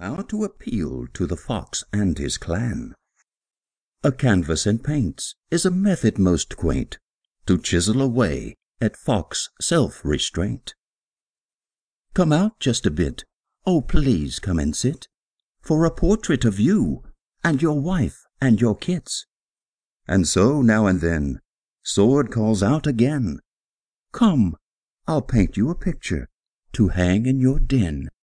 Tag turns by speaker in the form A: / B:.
A: how to appeal to the Fox and his clan. A canvas and paints is a method most quaint To chisel away at Fox self restraint. Come out just a bit, oh please come and sit, For a portrait of you and your wife and your kids. And so now and then Sword calls out again, Come, I'll paint you a picture to hang in your den.